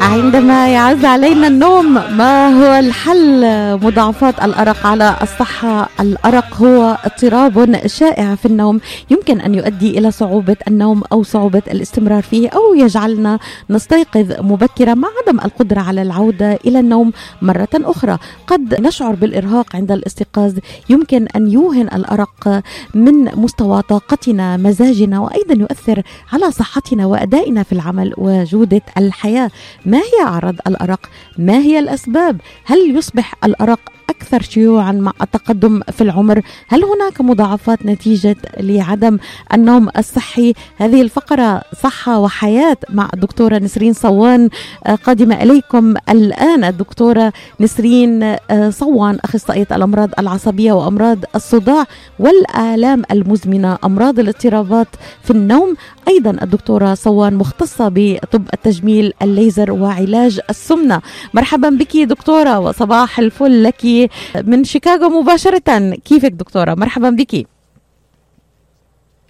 عندما يعز علينا النوم ما هو الحل؟ مضاعفات الأرق على الصحة. الأرق هو اضطراب شائع في النوم. يمكن أن يؤدي إلى صعوبة النوم أو صعوبة الاستمرار فيه أو يجعلنا نستيقظ مبكرا مع عدم القدرة على العودة إلى النوم مرة أخرى. قد نشعر بالإرهاق عند الاستيقاظ. يمكن أن يوهن الأرق من مستوى طاقتنا مزاجنا وأيضا يؤثر على صحتنا وأدائنا في العمل وجودة الحياة. ما هي أعراض الأرق؟ ما هي الأسباب؟ هل يصبح الأرق أكثر شيوعا مع التقدم في العمر. هل هناك مضاعفات نتيجة لعدم النوم الصحي؟ هذه الفقرة صحة وحياة مع الدكتورة نسرين صوان. آه، قادمة إليكم الآن الدكتورة نسرين آه، صوان أخصائية الأمراض العصبية وأمراض الصداع والآلام المزمنة أمراض الاضطرابات في النوم. أيضا الدكتورة صوان مختصة بطب التجميل الليزر وعلاج السمنة. مرحبا بك دكتورة وصباح الفل لك. من شيكاغو مباشرة. كيفك دكتورة؟ مرحبا بك.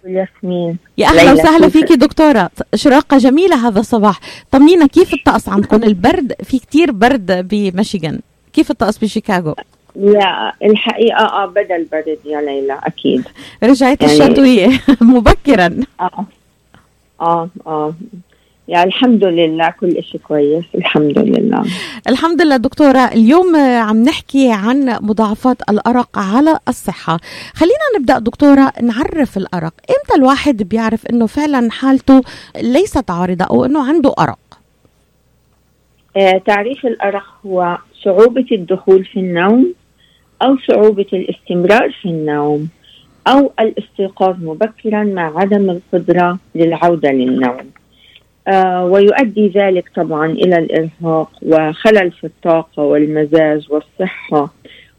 ياسمين. يا أهلا وسهلا فيكي دكتورة. اشراقه جميلة هذا الصباح. طمنينا كيف الطقس عندكم؟ البرد في كتير برد بميشيغان. كيف الطقس بشيكاغو لا الحقيقة آه بدا البرد يا ليلى أكيد. رجعت يعني الشتوية. مبكرا. آه. آه آه. يعني الحمد لله كل شيء كويس الحمد لله. الحمد لله دكتورة اليوم عم نحكي عن مضاعفات الأرق على الصحة. خلينا نبدأ دكتورة نعرف الأرق. إمتى الواحد بيعرف أنه فعلا حالته ليست عارضة أو أنه عنده أرق؟ آه تعريف الأرق هو صعوبة الدخول في النوم أو صعوبة الاستمرار في النوم أو الاستيقاظ مبكرا مع عدم القدرة للعودة للنوم. ويؤدي ذلك طبعا إلى الإرهاق وخلل في الطاقة والمزاج والصحة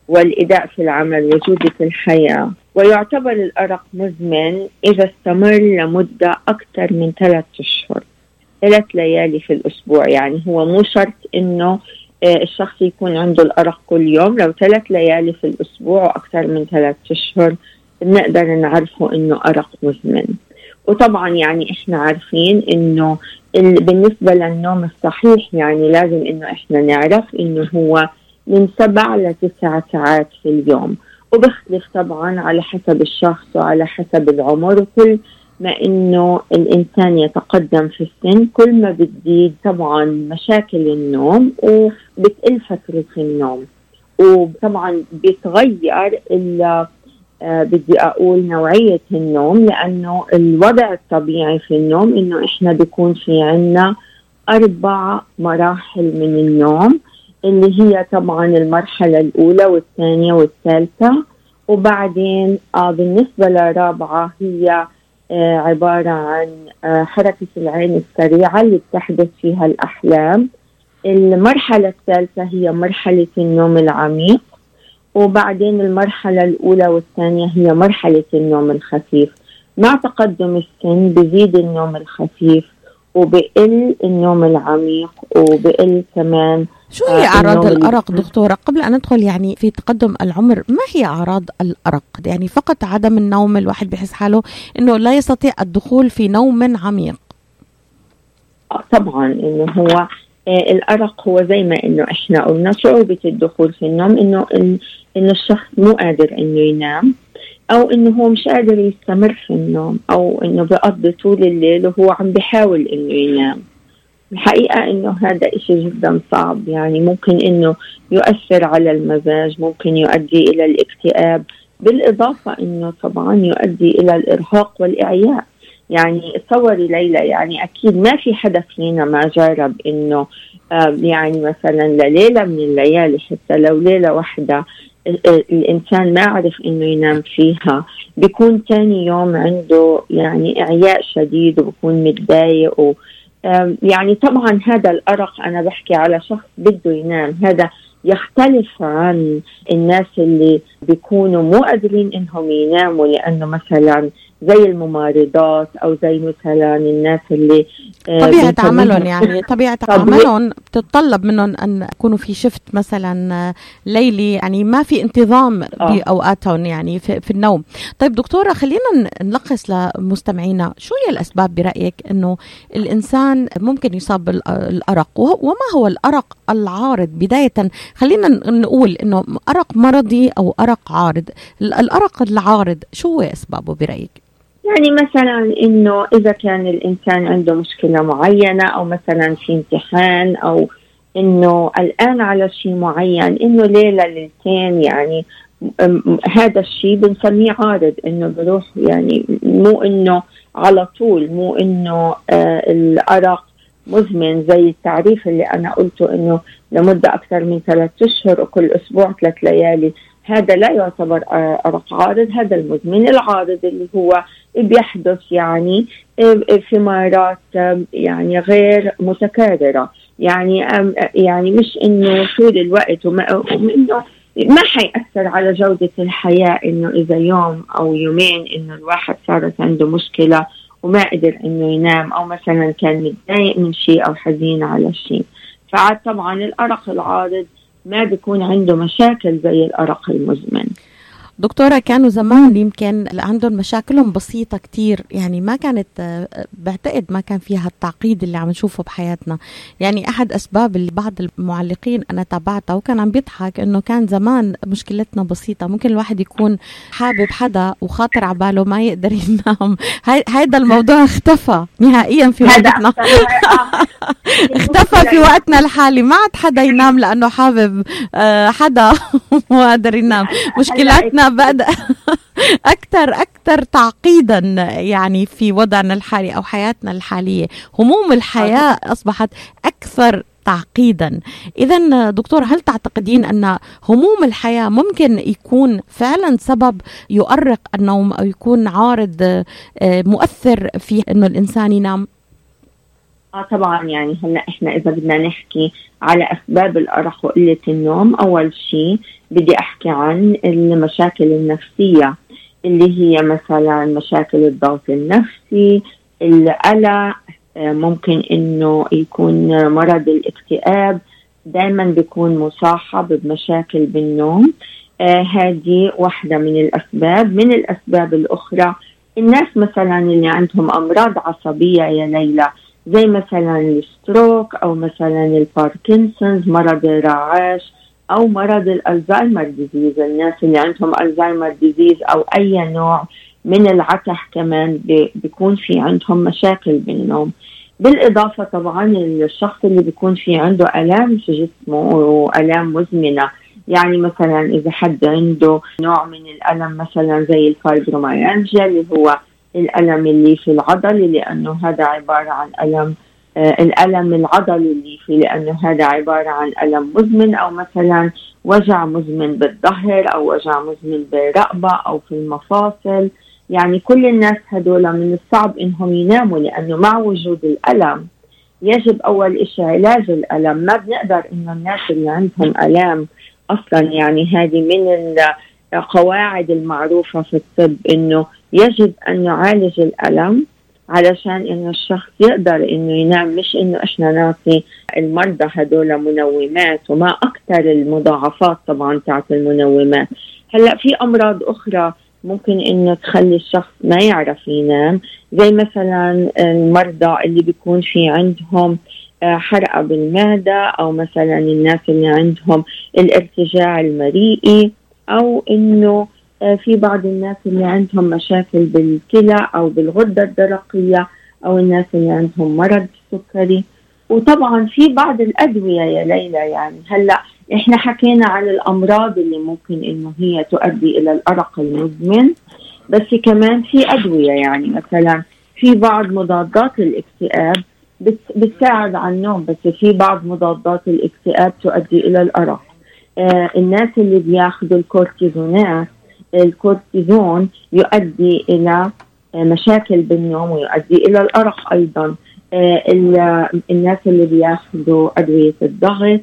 والإداء في العمل وجوده الحياة. ويعتبر الأرق مزمن إذا استمر لمدة أكثر من ثلاث أشهر ثلاث ليالي في الأسبوع. يعني هو مو شرط إنه آه، الشخص يكون عنده الأرق كل يوم. لو ثلاث ليالي في الأسبوع وأكثر من ثلاث أشهر بنقدر نعرفه إنه أرق مزمن. وطبعا يعني إحنا عارفين إنه بالنسبة للنوم الصحيح يعني لازم إنه إحنا نعرف إنه هو من سبع لتسع ساعات في اليوم. وبختلف طبعا على حسب الشخص وعلى حسب العمر وكل ما إنه الإنسان يتقدم في السن. كل ما بتزيد طبعا مشاكل النوم وبتقل فترة النوم. وطبعا بيتغير بدي أقول نوعية النوم لأنه الوضع الطبيعي في النوم إنه إحنا بيكون في عنا أربع مراحل من النوم اللي هي طبعا المرحلة الأولى والثانية والثالثة وبعدين آه بالنسبة للرابعه هي آه عبارة عن آه حركة العين السريعة اللي بتحدث فيها الأحلام. المرحلة الثالثة هي مرحلة النوم العميق. وبعدين المرحلة الأولى والثانية هي مرحلة النوم الخفيف. مع تقدم السن بزيد النوم الخفيف وبقل النوم العميق وبقل كمان شو هي أعراض الأرق دكتورة؟ قبل أن ندخل يعني في تقدم العمر ما هي أعراض الأرق؟ يعني فقط عدم النوم الواحد بحس حاله أنه لا يستطيع الدخول في نوم عميق. آه، طبعا إنه هو آه، الأرق هو زي ما إنه إحنا قلنا صعوبة الدخول في النوم إنه انه الشخص مو قادر إنه ينام أو إنه هو مش قادر يستمر في النوم أو إنه بيقضي طول الليل وهو عم بيحاول إنه ينام. الحقيقة إنه هذا إشي جدا صعب يعني ممكن إنه يؤثر على المزاج ممكن يؤدي إلى الاكتئاب بالإضافة إنه طبعا يؤدي إلى الإرهاق والإعياء. يعني تصوري ليلى يعني أكيد ما في حدا فينا ما جرب إنه يعني مثلا لليلة من الليالي حتى لو ليلة واحدة الإنسان ما عرف إنه ينام فيها. بيكون ثاني يوم عنده يعني إعياء شديد وبكون متضايق و يعني طبعا هذا الأرق أنا بحكي على شخص بده ينام هذا يختلف عن الناس اللي بيكونوا مو قادرين إنهم يناموا لأنه مثلا زي الممارضات أو زي مثلا الناس اللي آه، طبيعة عملهم يعني طبيعة عملهم بتتطلب منهم أن يكونوا في شفت مثلا ليلي يعني ما في انتظام آه. بأوقاتهم يعني في, في النوم. طيب دكتورة خلينا نلخص لمستمعينا شو هي الأسباب برأيك إنه الإنسان ممكن يصاب بالارق وما هو الأرق العارض؟ بداية خلينا نقول إنه أرق مرضي أو أرق عارض. الأرق العارض شو هو أسبابه برأيك؟ يعني مثلا إنه إذا كان الإنسان عنده مشكلة معينة أو مثلا في امتحان أو إنه قلقان على شيء معين إنه ليلة ليلتين يعني هذا الشيء بنسميه عارض إنه بروح يعني مو إنه على طول مو إنه آه الأرق مزمن زي التعريف اللي أنا قلته إنه لمدة أكثر من ثلاث أشهر وكل أسبوع ثلاث ليالي. هذا لا يعتبر أرق عارض هذا المزمن العارض اللي هو بيحدث يعني في مرات يعني غير متكررة. يعني يعني مش إنه طول الوقت وإنه ما حيأثر على جودة الحياة إنه إذا يوم أو يومين إنه الواحد صارت عنده مشكلة وما قدر إنه ينام أو مثلا كان متضايق من شيء أو حزين على شيء. فعاد طبعا الأرق العارض ما بيكون عنده مشاكل زي الأرق المزمن. دكتورة كانوا زمان يمكن عندهم مشاكلهم بسيطة كتير. يعني ما كانت بعتقد ما كان فيها التعقيد اللي عم نشوفه بحياتنا. يعني أحد أسباب اللي بعض المعلقين أنا تابعتها وكان عم بيضحك إنه كان زمان مشكلتنا بسيطة. ممكن الواحد يكون حابب حدا وخاطر عباله ما يقدر ينام. هذا الموضوع اختفى نهائيا في وقتنا. اختفى في وقتنا الحالي. ما عاد حدا ينام لأنه حابب حدا ما قادر ينام. مشكلاتنا بدأ أكثر أكثر تعقيدا يعني في وضعنا الحالي أو حياتنا الحالية. هموم الحياة أصبحت أكثر تعقيدا. اذا دكتور هل تعتقدين أن هموم الحياة ممكن يكون فعلا سبب يؤرق النوم أو يكون عارض مؤثر في إنه الإنسان ينام؟ آه طبعا يعني هلأ إحنا إذا بدنا نحكي على أسباب الأرق وقلة النوم أول شيء بدي أحكي عن المشاكل النفسية اللي هي مثلا مشاكل الضغط النفسي القلق ممكن إنه يكون مرض الاكتئاب دائما بيكون مصاحب بمشاكل بالنوم. آه هذه واحدة من الأسباب. من الأسباب الأخرى الناس مثلا اللي عندهم أمراض عصبية يا ليلى زي مثلا ال stroke أو مثلا الباركنسونز مرض الرعاش أو مرض ال Alzheimer disease. الناس اللي عندهم Alzheimer disease أو أي نوع من العته كمان بيكون في عندهم مشاكل بالنوم. بالإضافة طبعا الشخص اللي بيكون في عنده آلام في جسمه وآلام مزمنة. يعني مثلا إذا حد عنده نوع من الألم مثلا زي الفايبروميالجيا اللي هو الألم اللي في العضل لأنه هذا عبارة عن ألم آه الألم العضلي اللي في لأنه هذا عبارة عن ألم مزمن أو مثلا وجع مزمن بالظهر أو وجع مزمن بالرقبة أو في المفاصل. يعني كل الناس هدول من الصعب إنهم يناموا لأنه مع وجود الألم يجب أول شيء علاج الألم. ما بنقدر إنه الناس اللي عندهم الام أصلا يعني هذه من القواعد المعروفة في الطب إنه يجب أن نعالج الألم علشان إنه الشخص يقدر إنه ينام مش إنه إحنا نعطي المرضى هدول منومات وما أكثر المضاعفات طبعا تاعت المنومات. هلأ في أمراض أخرى ممكن إنه تخلي الشخص ما يعرف ينام زي مثلا المرضى اللي بيكون في عندهم حرقة بالمعدة أو مثلا الناس اللي عندهم الارتجاع المريئي. أو إنه في بعض الناس اللي عندهم مشاكل بالكلى أو بالغدة الدرقية أو الناس اللي عندهم مرض سكري. وطبعا في بعض الأدوية يا ليلى يعني هلأ إحنا حكينا عن الأمراض اللي ممكن إنه هي تؤدي إلى الأرق المزمن. بس كمان في أدوية يعني مثلا في بعض مضادات الاكتئاب بتساعد على النوم بس في بعض مضادات الاكتئاب تؤدي إلى الأرق. آه الناس اللي بياخذوا الكورتيزونات الكورتيزون يؤدي إلى مشاكل بالنوم ويؤدي إلى الأرق أيضا. آه الناس اللي بياخذوا أدوية الضغط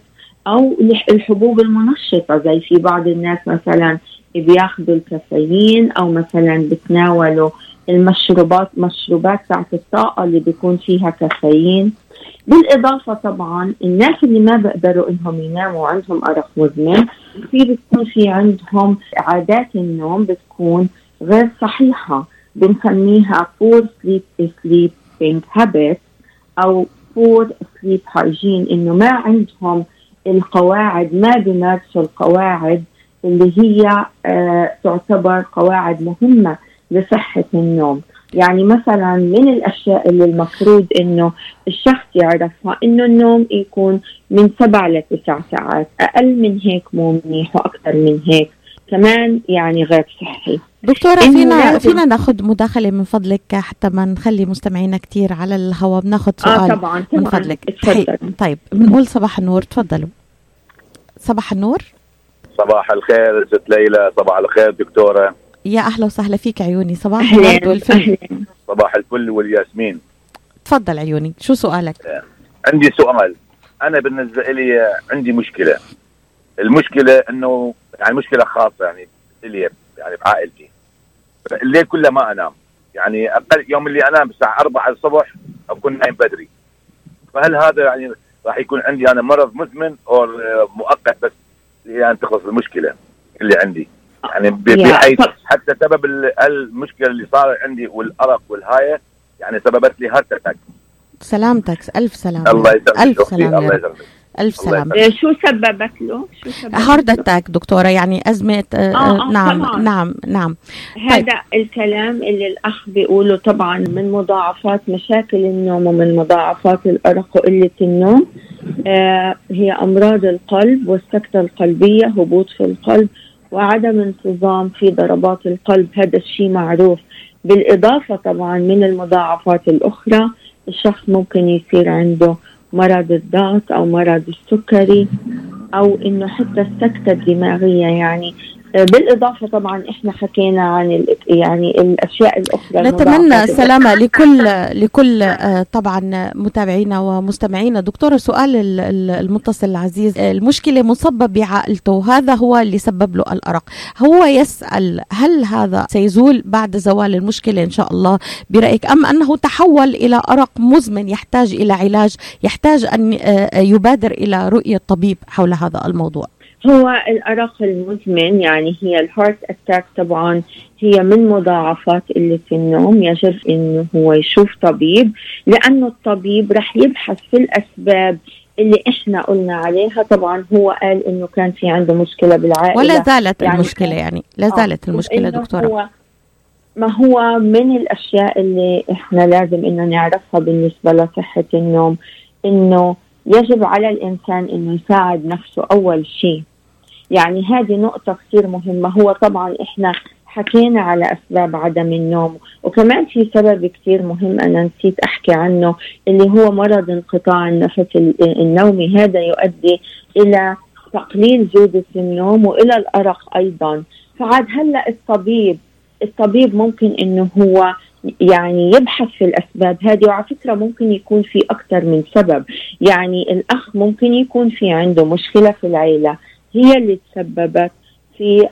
أو الحبوب المنشطة زي في بعض الناس مثلا بياخذوا الكافيين أو مثلا بتناولوا المشروبات مشروبات تاعت الطاقة اللي بيكون فيها كافيين. بالإضافة طبعا الناس اللي ما بيقدروا إنهم يناموا عندهم أرق مزمن في بتكون في عندهم عادات النوم بتكون غير صحيحة بنسميها poor sleep sleeping habits أو poor sleep hygiene إنه ما عندهم القواعد ما بيمارسوا القواعد اللي هي آه تعتبر قواعد مهمة. لصحة النوم. يعني مثلا من الأشياء اللي المفروض إنه الشخص يعرفها إنه النوم يكون من سبع لتسع ساعات أقل من هيك مو منيح وأكثر من هيك. كمان يعني غير صحي. دكتورة فينا فينا ناخذ مداخلة من فضلك حتى ما نخلي مستمعينا كثير على الهواء. بناخذ سؤال آه طبعا من فضلك. طيب, طيب بنقول صباح النور تفضلوا. صباح النور. صباح الخير ست ليلى. صباح الخير دكتورة. يا أهلا وسهلا فيك عيوني. صباح الورد والفل. صباح الفل والياسمين. تفضل عيوني. شو سؤالك؟ عندي سؤال. أنا بالنسبة لي عندي مشكلة. المشكلة إنه يعني مشكلة خاصة يعني لي يعني بعائلتي. الليل كله ما أنام. يعني أقل يوم اللي أنام الساعة 4 الصبح أكون نايم بدري. فهل هذا يعني راح يكون عندي أنا مرض مزمن أو مؤقت بس لأن تخلص المشكلة اللي عندي؟ يعني بحيث حتى سبب المشكلة اللي صار عندي والأرق والهاية يعني سببت لي heart attack سلامتك ألف سلامة. الله يسلمك. ألف سلامة. الله يسلمك. ألف سلامة. شو سببت له؟ شو سببت heart attack دكتورة يعني أزمة آه, آه, آه نعم طبعا. نعم نعم. هذا طيب. الكلام اللي الأخ بيقوله طبعا من مضاعفات مشاكل النوم ومن مضاعفات الأرق وقلة النوم آه هي أمراض القلب والسكتة القلبية هبوط في القلب وعدم انتظام في ضربات القلب هذا الشيء معروف. بالإضافة طبعا من المضاعفات الأخرى الشخص ممكن يصير عنده مرض الضغط أو مرض السكري أو إنه حتى السكتة الدماغية يعني بالإضافة طبعا إحنا حكينا عن يعني الأشياء الأخرى نتمنى السلامه لكل لكل آه، طبعا متابعينا ومستمعينا. دكتور السؤال المتصل العزيز. المشكلة مسبب بعائلته هذا هو اللي سبب له الأرق. هو يسأل هل هذا سيزول بعد زوال المشكلة إن شاء الله؟ برأيك أم أنه تحول إلى أرق مزمن يحتاج إلى علاج يحتاج أن آه، يبادر إلى رؤية طبيب حول هذا الموضوع؟ هو الأرق المزمن يعني هي ال heart attack طبعا هي من مضاعفات قلة النوم يجب إنه هو يشوف طبيب لأنه الطبيب رح يبحث في الأسباب اللي إحنا قلنا عليها. طبعا هو قال إنه كان في عنده مشكلة بالعائلة. ولا زالت يعني المشكلة يعني لا آه، زالت المشكلة دكتورة. هو ما هو من الأشياء اللي إحنا لازم إنه نعرفها بالنسبة لصحة النوم إنه يجب على الإنسان انه يساعد نفسه أول شيء. يعني هذه نقطة كثير مهمة. هو طبعا إحنا حكينا على أسباب عدم النوم وكمان في سبب كثير مهم أنا نسيت أحكي عنه اللي هو مرض انقطاع النفس. النومي هذا يؤدي إلى تقليل جودة النوم وإلى الأرق أيضا. فعاد هلأ الطبيب الطبيب ممكن إنه هو يعني يبحث في الأسباب هذه وعلى فكرة ممكن يكون في أكثر من سبب. يعني الأخ ممكن يكون في عنده مشكلة في العيلة هي اللي تسببت في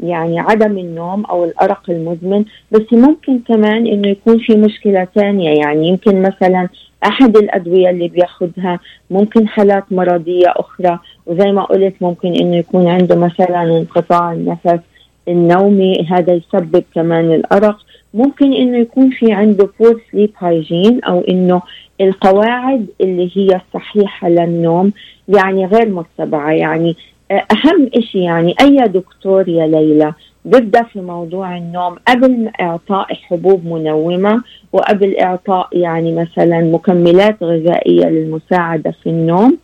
يعني عدم النوم أو الأرق المزمن. بس ممكن كمان إنه يكون في مشكلة ثانية يعني يمكن مثلا أحد الأدوية اللي بياخذها ممكن حالات مرضية أخرى. وزي ما قلت ممكن إنه يكون عنده مثلا انقطاع النفس النومي هذا يسبب كمان الأرق. ممكن إنه يكون في عنده بور سليب هايجين أو إنه القواعد اللي هي الصحيحه للنوم يعني غير متبعه يعني أهم شيء يعني أي دكتور يا ليلى بيبدا في موضوع النوم قبل إعطاء حبوب منومة وقبل إعطاء يعني مثلا مكملات غذائية للمساعدة في النوم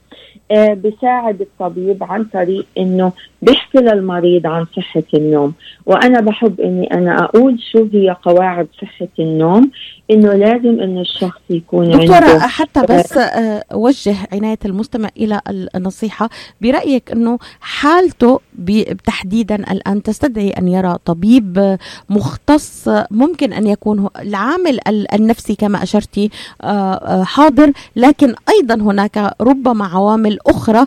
بساعد الطبيب عن طريق إنه بيحكي للمريض عن صحة النوم. وأنا بحب إني أنا أقول شو هي قواعد صحة النوم إنه لازم إنه الشخص يكون دكتورة عنده حتى بس آه، وجه عناية المستمع إلى النصيحة. برأيك إنه حالته تحديدا الآن تستدعي أن يرى طبيب مختص ممكن أن يكون العامل النفسي كما أشرتي آه، حاضر لكن أيضا هناك ربما عوامل أخرى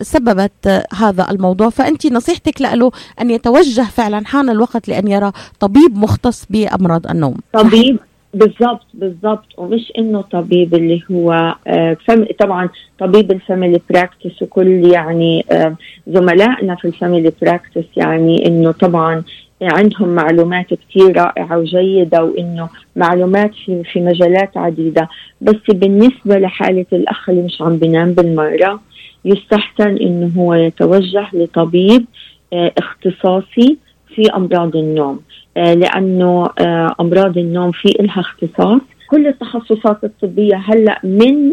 سببت هذا الموضوع. فانت نصيحتك له أن يتوجه فعلا حان الوقت لأن يرى طبيب مختص بأمراض النوم. طبيب بالضبط بالضبط. ومش إنه طبيب اللي هو آه، طبعا طبيب ال family practice وكل يعني آه، زملائنا في ال family practice يعني إنه طبعا عندهم معلومات كثير رائعة وجيدة وإنه معلومات في, في مجالات عديدة. بس بالنسبة لحالة الأخ اللي مش عم بينام بالمرة يستحسن إنه هو يتوجه لطبيب آه، اختصاصي في أمراض النوم. آه، لأنه آه، أمراض النوم في لها اختصاص. كل التخصصات الطبية هلأ من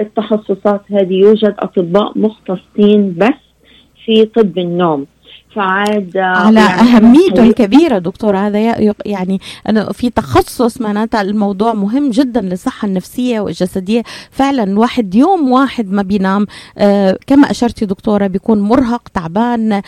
التخصصات هذه يوجد أطباء مختصين بس في طب النوم. فعاد على اهميته الكبيرة دكتور هذا يعني أنا في تخصص معناتها الموضوع مهم جدا للصحة النفسية والجسدية. فعلا واحد يوم واحد ما بينام آه كما اشرتي دكتورة بيكون مرهق تعبان آه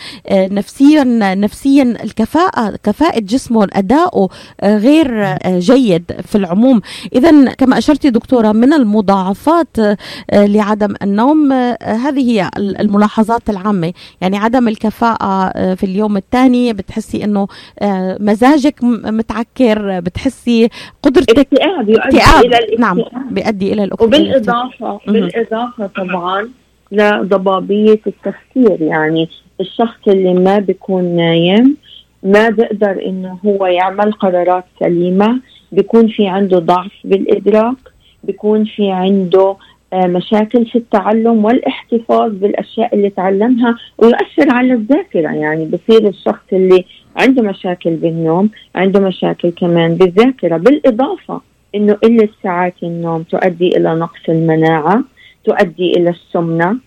نفسيا نفسيا الكفاءة كفاءة جسمه أداؤه آه غير آه جيد في العموم. اذا كما اشرتي دكتورة من المضاعفات آه لعدم النوم آه هذه هي الملاحظات العامة. يعني عدم الكفاءة في اليوم الثاني بتحسي إنه آه، مزاجك متعكر بتحسي قدرتك اكتئاب يؤدي إلى الاكتئاب. نعم بيؤدي إلى الاكتئاب. وبالإضافة بالإضافة طبعا لضبابية التفكير. يعني الشخص اللي ما بيكون نايم ما بيقدر إنه هو يعمل قرارات سليمة. بيكون في عنده ضعف بالإدراك. بيكون في عنده آه، مشاكل في التعلم والاحتفاظ بالأشياء اللي تعلمها ويؤثر على الذاكرة. يعني بصير الشخص اللي عنده مشاكل بالنوم عنده مشاكل كمان بالذاكرة. بالإضافة إنه قله ساعات النوم تؤدي إلى نقص المناعة تؤدي إلى السمنة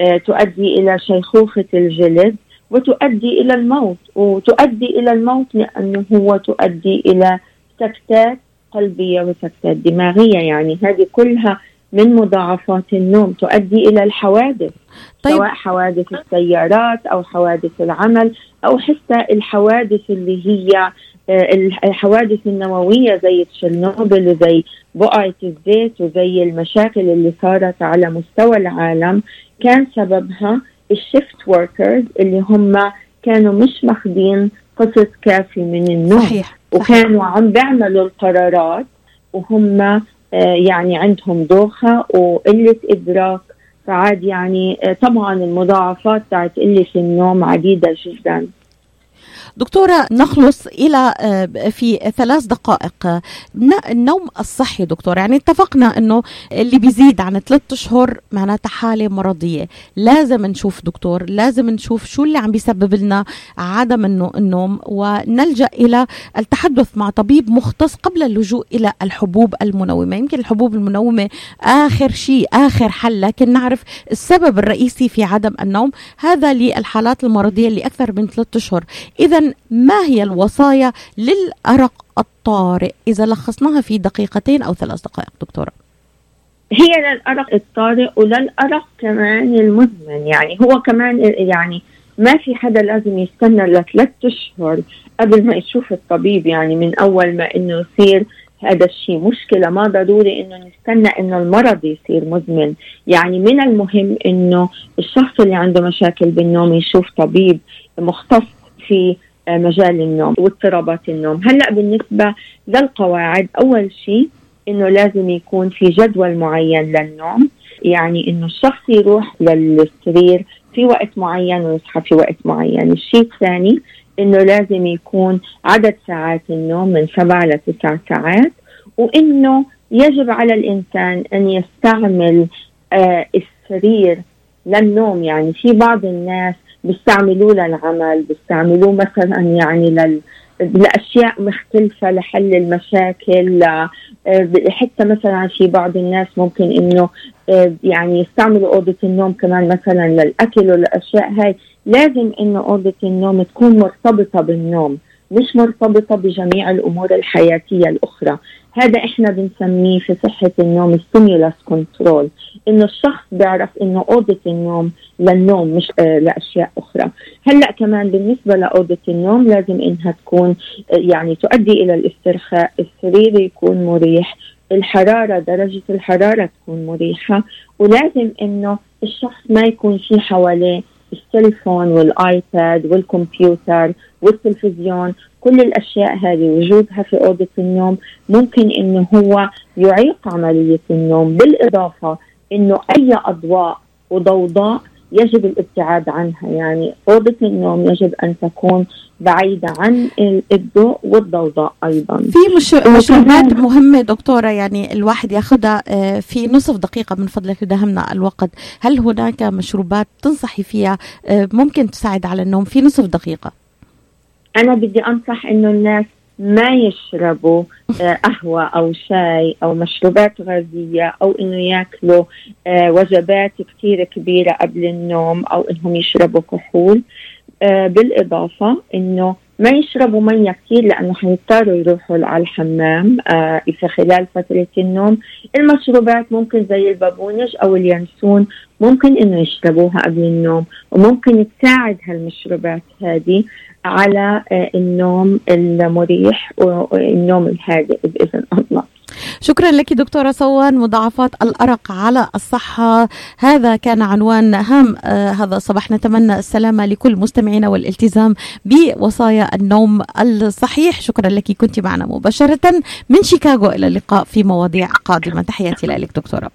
آه، تؤدي إلى شيخوخة الجلد وتؤدي إلى الموت. وتؤدي إلى الموت لأنه هو تؤدي إلى سكتات قلبية وسكتات دماغية. يعني هذه كلها من مضاعفات النوم تؤدي إلى الحوادث طيب. سواء حوادث السيارات أو حوادث العمل أو حتى الحوادث اللي هي آه، الحوادث النووية زي تشيرنوبل وزي بقعة الزيت وزي المشاكل اللي صارت على مستوى العالم كان سببها ال shift workers اللي هم كانوا مش ماخذين قسط كافي من النوم صحيح. وكانوا عم بيعملوا القرارات وهم يعني عندهم دوخة وقلة إدراك فعاد يعني آه، طبعا المضاعفات تاعت قلة النوم عديدة جدا. دكتورة نخلص إلى آه، في ثلاث دقائق. النوم الصحي دكتور يعني اتفقنا أنه اللي بيزيد عن ثلاثة أشهر معناتها حالة مرضية. لازم نشوف دكتور لازم نشوف شو اللي عم بيسبب لنا عدم النوم ونلجأ إلى التحدث مع طبيب مختص قبل اللجوء إلى الحبوب المنومة. يمكن الحبوب المنومة آخر شيء آخر حل لكن نعرف السبب الرئيسي في عدم النوم. هذا للحالات المرضية اللي أكثر من ثلاثة أشهر. إذا ما هي الوصايا للأرق الطارئ؟ إذا لخصناها في دقيقتين أو ثلاث دقائق دكتورة. هي للأرق الطارئ وللأرق كمان المزمن. يعني هو كمان يعني ما في حدا لازم يستنى لثلاث أشهر قبل ما يشوف الطبيب. يعني من أول ما إنه يصير هذا الشيء. مشكلة ما ضروري إنه نستنى إنه المرض يصير مزمن. يعني من المهم إنه الشخص اللي عنده مشاكل بالنوم يشوف طبيب مختص في مجال النوم واضطرابات النوم. هلأ بالنسبة للقواعد أول شيء إنه لازم يكون في جدول معين للنوم. يعني إنه الشخص يروح للسرير في وقت معين ويصحى في وقت معين. الشيء الثاني إنه لازم يكون عدد ساعات النوم من سبع لتسع ساعات وإنه يجب على الإنسان أن يستعمل آه السرير للنوم. يعني في بعض الناس بيستعملوه للعمل بيستعملوه مثلا يعني لل لأشياء مختلفة لحل المشاكل آه، حتى مثلا في بعض الناس ممكن إنه آه، يعني يستعملوا أوضة النوم كمان مثلا للأكل والاشياء هاي. لازم إنه أوضة النوم تكون مرتبطة بالنوم. مش مرتبطة بجميع الأمور الحياتية الأخرى. هذا إحنا بنسميه في صحة النوم stimulus control إنه الشخص بيعرف إنه اوضه النوم للنوم مش آه لأشياء أخرى. هلأ كمان بالنسبة لاوضه النوم لازم إنها تكون آه يعني تؤدي إلى الاسترخاء السرير يكون مريح الحرارة درجة الحرارة تكون مريحة ولازم إنه الشخص ما يكون في حواليه التليفون والآيباد والكمبيوتر والتلفزيون كل الأشياء هذه وجودها في أوضة النوم ممكن إنه هو يعيق عملية النوم. بالإضافة إنه أي أضواء وضوضاء يجب الابتعاد عنها. يعني أوضة النوم يجب أن تكون بعيدة عن الضوء والضوضاء أيضا. في مش مشروبات مهمة دكتورة يعني الواحد ياخذها آه، في نصف دقيقة من فضلك يدهمنا الوقت. هل هناك مشروبات تنصحي فيها آه، ممكن تساعد على النوم في نصف دقيقة؟ أنا بدي أنصح إنه الناس ما يشربوا آه، قهوة أو شاي أو مشروبات غازية أو إنه ياكلوا آه، وجبات كثير كبيرة قبل النوم أو إنهم يشربوا كحول. آه، بالإضافة إنه ما يشربوا مية كثير لأنه حيضطروا يروحوا على الحمام في خلال فترة النوم. المشروبات ممكن زي البابونج أو اليانسون ممكن إنه يشربوها قبل النوم وممكن تساعد هالمشروبات هذه. على آه، النوم المريح والنوم الهادئ بإذن الله. شكرا لك دكتورة صوان. مضاعفات الأرق على الصحة هذا كان عنوان هام آه هذا الصباح. نتمنى السلامة لكل مستمعينا والالتزام بوصايا النوم الصحيح. شكرا لك كنت معنا مباشرة. من شيكاغو إلى اللقاء في مواضيع قادمة. تحياتي لك دكتورة.